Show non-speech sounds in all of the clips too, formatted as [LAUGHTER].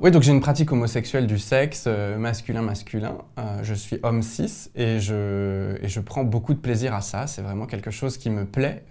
oui, donc j'ai une pratique homosexuelle du sexe, masculin-masculin. je suis homme cis et je, je prends beaucoup de plaisir à ça. C'est vraiment quelque chose qui me plaît.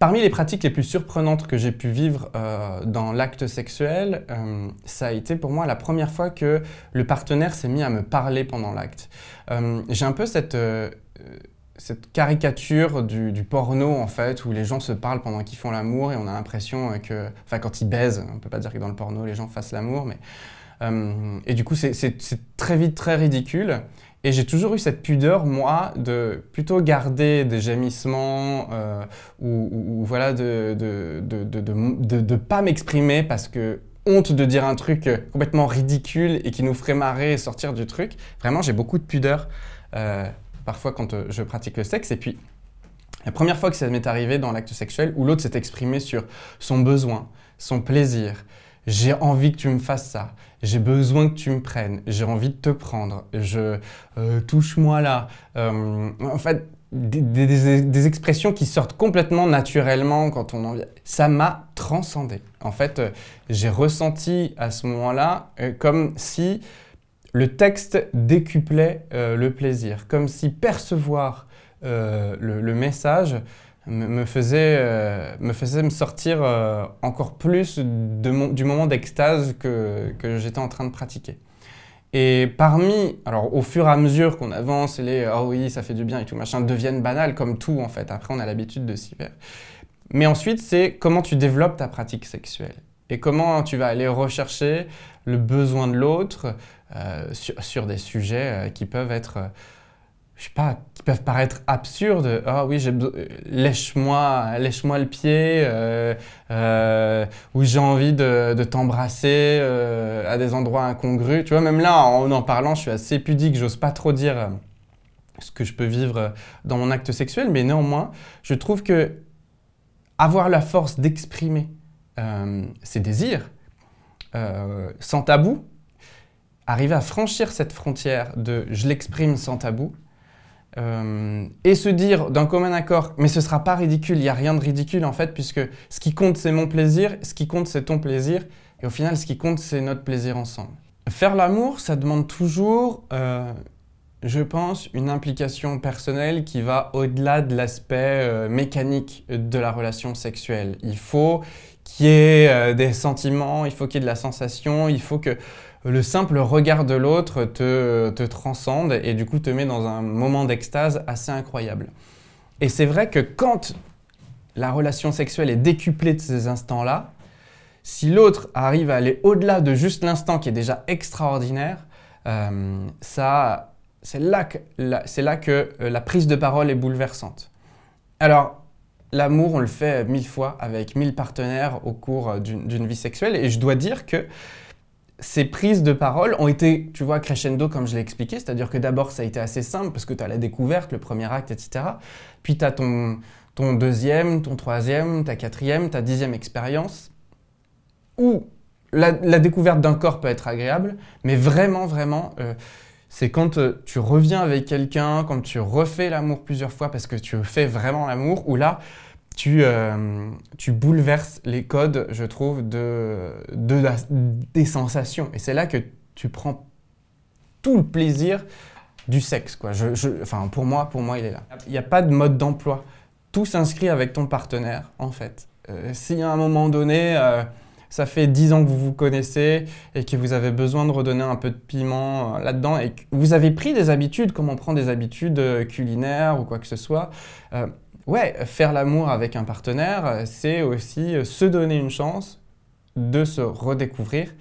Parmi les pratiques les plus surprenantes que j'ai pu vivre euh, dans l'acte sexuel, euh, ça a été pour moi la première fois que le partenaire s'est mis à me parler pendant l'acte. Euh, j'ai un peu cette, cette caricature du, porno en fait, où les gens se parlent pendant qu'ils font l'amour et on a l'impression que, enfin quand ils baisent, on peut pas dire que dans le porno les gens fassent l'amour, mais et du coup c'est très vite très ridicule. Et j'ai toujours eu cette pudeur, moi, de plutôt garder des gémissements euh, ou, voilà, de de, de, de, pas m'exprimer parce que honte de dire un truc complètement ridicule et qui nous ferait marrer et sortir du truc. Vraiment, j'ai beaucoup de pudeur euh, parfois quand euh, je pratique le sexe. Et puis, la première fois que ça m'est arrivé dans l'acte sexuel où l'autre s'est exprimé sur son besoin, son plaisir, j'ai envie que tu me fasses ça, j'ai besoin que tu me prennes, j'ai envie de te prendre, je euh, touche-moi là. Euh, en fait, des, expressions qui sortent complètement naturellement quand on en vient. Ça m'a transcendé. En fait, j'ai ressenti à ce moment-là comme si le texte décuplait le plaisir, comme si percevoir le, message me, faisait, euh, me faisait me sortir euh, encore plus du moment d'extase que, j'étais en train de pratiquer. Et parmi, alors au fur et à mesure qu'on avance, les oh oui, ça fait du bien et tout machin deviennent banales comme tout en fait. Après, on a l'habitude de s'y faire. Mais ensuite, c'est comment tu développes ta pratique sexuelle et comment tu vas aller rechercher le besoin de l'autre euh, sur, sur, des sujets qui peuvent être je sais pas, qui peuvent paraître absurdes. Ah oui, lèche-moi, lèche-moi le pied, euh, euh, ou j'ai envie de, t'embrasser euh, à des endroits incongrus. Tu vois, même là, en en parlant, je suis assez pudique, j'ose pas trop dire ce que je peux vivre dans mon acte sexuel, mais néanmoins, je trouve que avoir la force d'exprimer ses désirs sans tabou, arriver à franchir cette frontière de je l'exprime sans tabou, euh, et se dire d'un commun accord, mais ce sera pas ridicule, il n'y a rien de ridicule en fait, puisque ce qui compte c'est mon plaisir, ce qui compte c'est ton plaisir, et au final ce qui compte c'est notre plaisir ensemble. Faire l'amour, ça demande toujours, euh, je pense, une implication personnelle qui va au-delà de l'aspect euh, mécanique de la relation sexuelle. Il faut qu'il y ait des sentiments, il faut qu'il y ait de la sensation, il faut que le simple regard de l'autre te, transcende et du coup te met dans un moment d'extase assez incroyable. Et c'est vrai que quand la relation sexuelle est décuplée de ces instants-là, si l'autre arrive à aller au-delà de juste l'instant qui est déjà extraordinaire, euh, c'est là, que, c'est là que euh, la prise de parole est bouleversante. Alors, l'amour, on le fait mille fois avec mille partenaires au cours d'une vie sexuelle, et je dois dire que ces prises de parole ont été, tu vois, crescendo comme je l'ai expliqué, c'est-à-dire que d'abord ça a été assez simple parce que tu as la découverte, le premier acte, etc. Puis tu as ton, ton deuxième, ton troisième, ta quatrième, ta dixième expérience, où la, découverte d'un corps peut être agréable, mais vraiment, vraiment, euh, c'est quand euh, tu reviens avec quelqu'un, quand tu refais l'amour plusieurs fois parce que tu fais vraiment l'amour, où là, tu, euh, tu bouleverses les codes, je trouve, de, de des sensations. Et c'est là que tu prends tout le plaisir du sexe. Quoi. Je, enfin, pour moi, pour moi, il est là. Il n'y a pas de mode d'emploi. Tout s'inscrit avec ton partenaire, en fait. Euh, si à un moment donné, euh, ça fait 10 ans que vous vous connaissez et que vous avez besoin de redonner un peu de piment là-dedans et que vous avez pris des habitudes, comme on prend des habitudes culinaires ou quoi que ce soit, ouais, faire l'amour avec un partenaire, c'est aussi se donner une chance de se redécouvrir,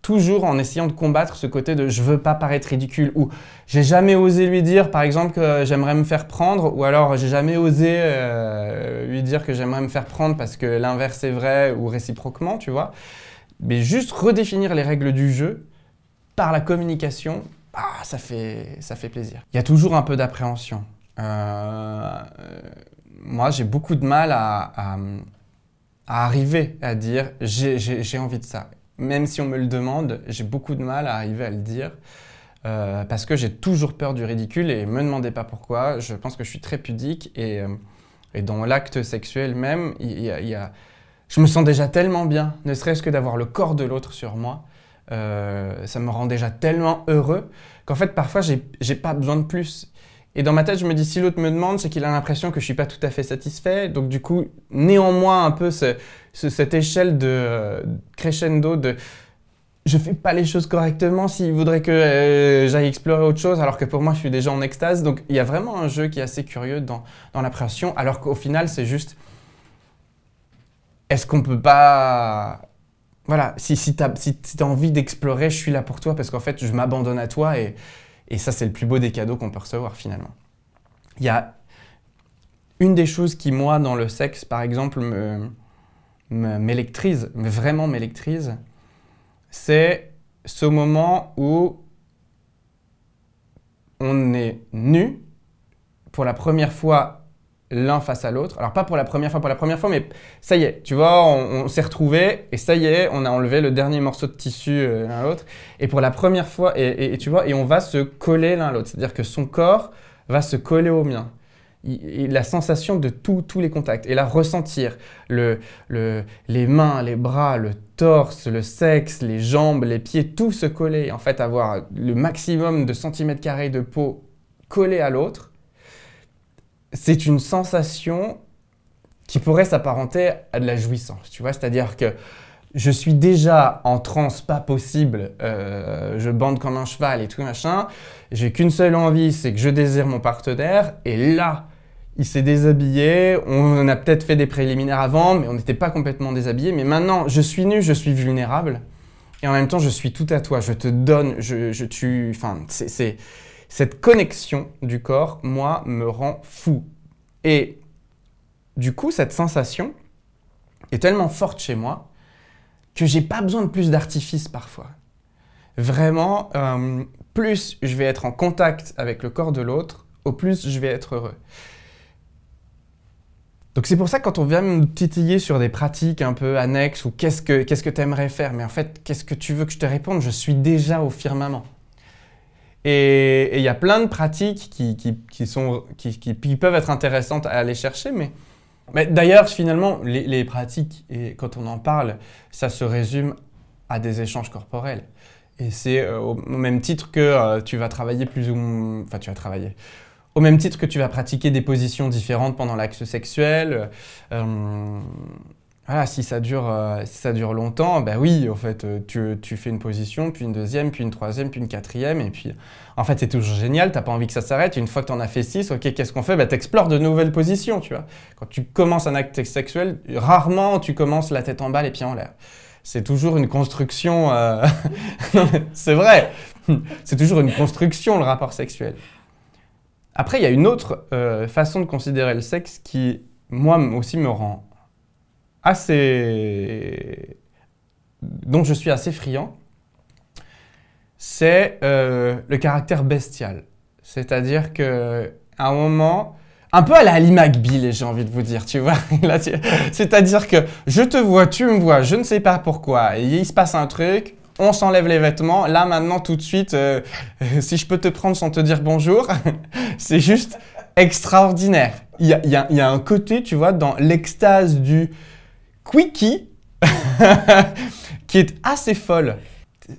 toujours en essayant de combattre ce côté de je veux pas paraître ridicule ou j'ai jamais osé lui dire par exemple que j'aimerais me faire prendre ou alors j'ai jamais osé euh, lui dire que j'aimerais me faire prendre parce que l'inverse est vrai ou réciproquement, tu vois. Mais juste redéfinir les règles du jeu par la communication, ah, ça, fait, ça fait plaisir. Il y a toujours un peu d'appréhension. Euh, moi, j'ai beaucoup de mal à, arriver à dire j'ai envie de ça. Même si on me le demande, j'ai beaucoup de mal à arriver à le dire. Euh, parce que j'ai toujours peur du ridicule et me demandez pas pourquoi. Je pense que je suis très pudique et, euh, dans l'acte sexuel même, il y, a, je me sens déjà tellement bien, ne serait-ce que d'avoir le corps de l'autre sur moi, ça me rend déjà tellement heureux qu'en fait, parfois, j'ai pas besoin de plus. Et dans ma tête, je me dis, si l'autre me demande, c'est qu'il a l'impression que je suis pas tout à fait satisfait. Donc, du coup, néanmoins, un peu cette échelle de euh, crescendo de je fais pas les choses correctement s'il voudrait que euh, j'aille explorer autre chose, alors que pour moi, je suis déjà en extase. Donc, il y a vraiment un jeu qui est assez curieux dans, dans l'appréhension, alors qu'au final, c'est juste est-ce qu'on peut pas. Voilà, si, si tu as, si, as envie d'explorer, je suis là pour toi parce qu'en fait, je m'abandonne à toi et, et ça, c'est le plus beau des cadeaux qu'on peut recevoir finalement. Il y a une des choses qui, moi, dans le sexe, par exemple, m'électrise, me, vraiment m'électrise, c'est ce moment où on est nu pour la première fois l'un face à l'autre. Alors pas pour la première fois, pour la première fois, mais ça y est, tu vois, on, s'est retrouvés et ça y est, on a enlevé le dernier morceau de tissu euh, l'un à l'autre. Et pour la première fois, et, tu vois, et on va se coller l'un à l'autre. C'est-à-dire que son corps va se coller au mien. la sensation de tous les contacts et la ressentir le, le, les mains, les bras, le torse, le sexe, les jambes, les pieds, tout se coller. En fait, avoir le maximum de centimètres carrés de peau collé à l'autre c'est une sensation qui pourrait s'apparenter à de la jouissance, tu vois, c'est-à-dire que je suis déjà en transe pas possible, euh, je bande comme un cheval et tout machin, j'ai qu'une seule envie, c'est que je désire mon partenaire, et là, il s'est déshabillé, on a peut-être fait des préliminaires avant, mais on n'était pas complètement déshabillé, mais maintenant, je suis nu, je suis vulnérable, et en même temps, je suis tout à toi, je te donne, je, je tu, enfin, c'est cette connexion du corps, moi, me rend fou. Et du coup, cette sensation est tellement forte chez moi que j'ai pas besoin de plus d'artifice parfois. Vraiment, euh, plus je vais être en contact avec le corps de l'autre, au plus je vais être heureux. Donc c'est pour ça que quand on vient me titiller sur des pratiques un peu annexes ou qu'est-ce que qu'est-ce que tu aimerais faire, mais en fait qu'est-ce que tu veux que je te réponde? Je suis déjà au firmament. Et il y a plein de pratiques qui, qui, sont, qui, peuvent être intéressantes à aller chercher, mais, mais d'ailleurs, finalement, les, pratiques, et quand on en parle, ça se résume à des échanges corporels. Et c'est euh, au même titre que euh, tu vas travailler plus ou Enfin, tu vas travailler. Au même titre que tu vas pratiquer des positions différentes pendant l'acte sexuel. Euh, voilà, si ça dure, euh, si ça dure longtemps, ben oui, en fait, euh, tu, tu, fais une position, puis une deuxième, puis une troisième, puis une quatrième, et puis en fait, c'est toujours génial, t'as pas envie que ça s'arrête. Une fois que tu en as fait six, ok, qu'est-ce qu'on fait? Ben t'explores de nouvelles positions, tu vois. Quand tu commences un acte sexuel, rarement tu commences la tête en bas, les pieds en l'air. C'est toujours une construction. Euh... [LAUGHS] c'est vrai, c'est toujours une construction le rapport sexuel. Après, il y a une autre façon de considérer le sexe qui, moi aussi, me rend assez. dont je suis assez friand, c'est euh, le caractère bestial. C'est-à-dire que à un moment, un peu à la McBeal, j'ai envie de vous dire, tu vois. [LAUGHS] C'est-à-dire que je te vois, tu me vois, je ne sais pas pourquoi, et il se passe un truc, on s'enlève les vêtements. Là, maintenant, tout de suite, euh, [LAUGHS] si je peux te prendre sans te dire bonjour, [LAUGHS] c'est juste extraordinaire. Il y a, un côté, tu vois, dans l'extase du Quickie, [LAUGHS] qui est assez folle.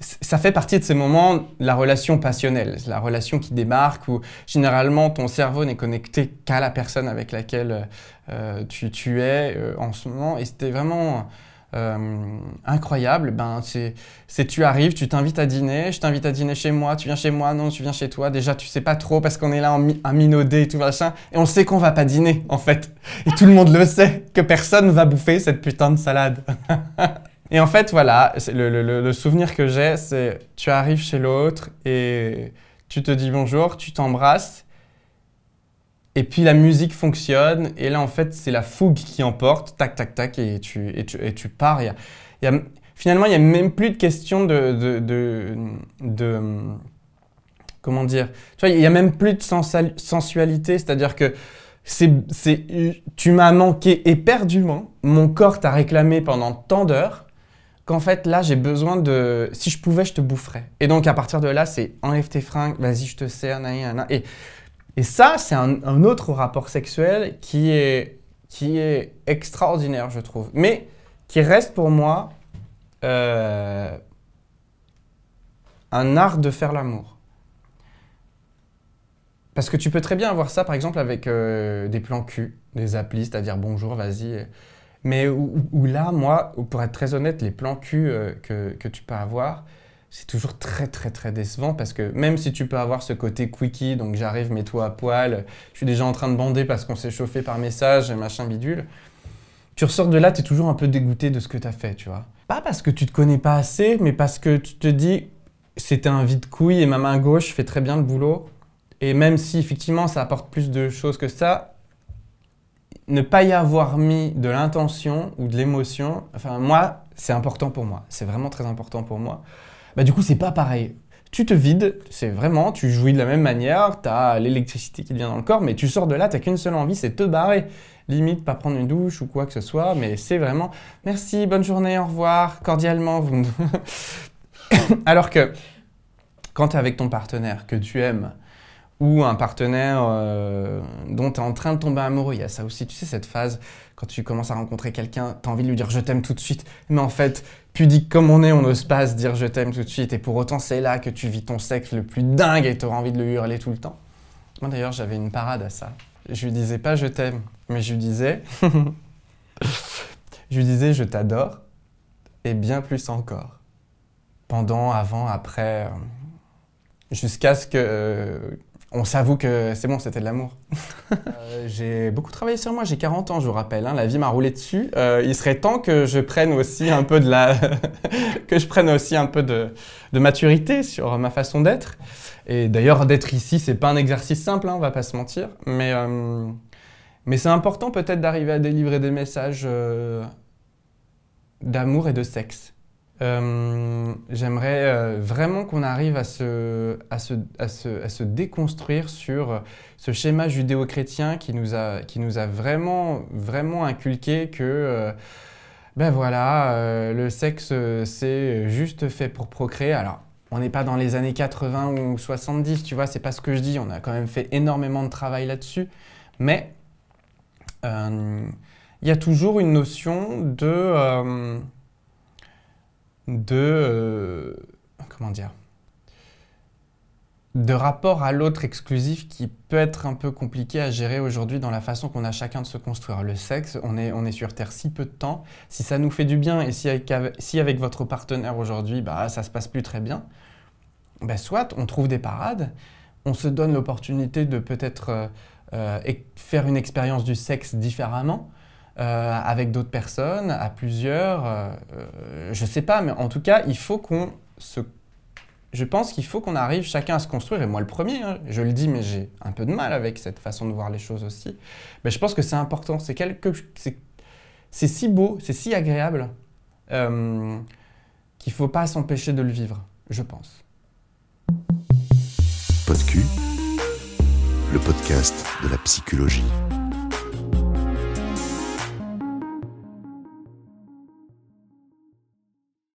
Ça fait partie de ces moments, la relation passionnelle, la relation qui démarque, où généralement ton cerveau n'est connecté qu'à la personne avec laquelle euh, tu, es euh, en ce moment. Et c'était vraiment euh, incroyable, ben, c'est tu arrives, tu t'invites à dîner, je t'invite à dîner chez moi, tu viens chez moi, non, tu viens chez toi. Déjà, tu sais pas trop parce qu'on est là en à minauder et tout machin, et on sait qu'on va pas dîner en fait. Et tout le monde le sait, que personne va bouffer cette putain de salade. [LAUGHS] et en fait, voilà, le, le souvenir que j'ai, c'est tu arrives chez l'autre et tu te dis bonjour, tu t'embrasses et puis la musique fonctionne, et là en fait c'est la fougue qui emporte, tac tac tac, et tu, et tu, et tu pars. Il y a, finalement, il n'y a même plus de question de, de, de, Comment dire Tu vois, il n'y a même plus de sensualité, c'est-à-dire que c'est, tu m'as manqué éperdument, mon corps t'a réclamé pendant tant d'heures, qu'en fait là j'ai besoin de... Si je pouvais, je te boufferais. Et donc à partir de là, c'est enlève tes fringues, vas-y, je te sers, et et ça, c'est un, autre rapport sexuel qui est, extraordinaire, je trouve. Mais qui reste pour moi euh, un art de faire l'amour. Parce que tu peux très bien avoir ça, par exemple, avec euh, des plans cul, des applis, c'est-à-dire bonjour, vas-y. Mais où, là, moi, pour être très honnête, les plans cul euh, que, tu peux avoir, c'est toujours très très très décevant parce que même si tu peux avoir ce côté quickie, donc j'arrive, mets-toi à poil, je suis déjà en train de bander parce qu'on s'est chauffé par message machin bidule, tu ressors de là, tu es toujours un peu dégoûté de ce que tu as fait, tu vois. Pas parce que tu te connais pas assez, mais parce que tu te dis, c'était un vide couille et ma main gauche fait très bien le boulot. Et même si effectivement ça apporte plus de choses que ça, ne pas y avoir mis de l'intention ou de l'émotion, enfin moi, c'est important pour moi. C'est vraiment très important pour moi bah, du coup, c'est pas pareil. Tu te vides, c'est vraiment, tu jouis de la même manière, tu as l'électricité qui vient dans le corps, mais tu sors de là, tu qu'une seule envie, c'est te barrer. Limite, pas prendre une douche ou quoi que ce soit, mais c'est vraiment merci, bonne journée, au revoir, cordialement. Vous... [LAUGHS] Alors que quand tu es avec ton partenaire que tu aimes, ou un partenaire euh, dont tu es en train de tomber amoureux. Il y a ça aussi, tu sais, cette phase, quand tu commences à rencontrer quelqu'un, tu as envie de lui dire je t'aime tout de suite, mais en fait, pudique comme on est, on n'ose pas se dire je t'aime tout de suite, et pour autant, c'est là que tu vis ton sexe le plus dingue et tu auras envie de le hurler tout le temps. Moi d'ailleurs, j'avais une parade à ça. Je lui disais pas je t'aime, mais je lui disais. [LAUGHS] je lui disais je t'adore, et bien plus encore. Pendant, avant, après, euh, jusqu'à ce que. Euh, on s'avoue que c'est bon, c'était de l'amour. [LAUGHS] Euh, j'ai beaucoup travaillé sur moi, j'ai 40 ans, je vous rappelle, hein, la vie m'a roulé dessus. Euh, il serait temps que je prenne aussi un peu de la, [LAUGHS] que je prenne aussi un peu de, maturité sur ma façon d'être. Et d'ailleurs, d'être ici, c'est pas un exercice simple, hein, on va pas se mentir, mais euh, mais c'est important peut-être d'arriver à délivrer des messages d'amour et de sexe. Euh, j'aimerais euh, vraiment qu'on arrive à se, déconstruire sur ce schéma judéo-chrétien qui nous a, vraiment inculqué que euh, ben voilà, le sexe c'est juste fait pour procréer. Alors, on n'est pas dans les années 80 ou 70, tu vois, c'est pas ce que je dis. On a quand même fait énormément de travail là-dessus. Mais il y a toujours une notion de de euh, de rapport à l'autre exclusif qui peut être un peu compliqué à gérer aujourd'hui dans la façon qu'on a chacun de se construire. Le sexe, on est, sur Terre si peu de temps. Si ça nous fait du bien et si avec, votre partenaire aujourd'hui, bah, ça se passe plus très bien, bah, soit on trouve des parades, on se donne l'opportunité de peut-être euh, euh, faire une expérience du sexe différemment, euh, avec d'autres personnes, à plusieurs. Euh, euh, je sais pas, mais en tout cas, il faut qu'on se. Je pense qu'il faut qu'on arrive chacun à se construire, et moi le premier, hein, je le dis, mais j'ai un peu de mal avec cette façon de voir les choses aussi. Mais je pense que c'est important, c'est quelque... c'est si beau, c'est si agréable euh, qu'il faut pas s'empêcher de le vivre, je pense. Podcu, le podcast de la psychologie.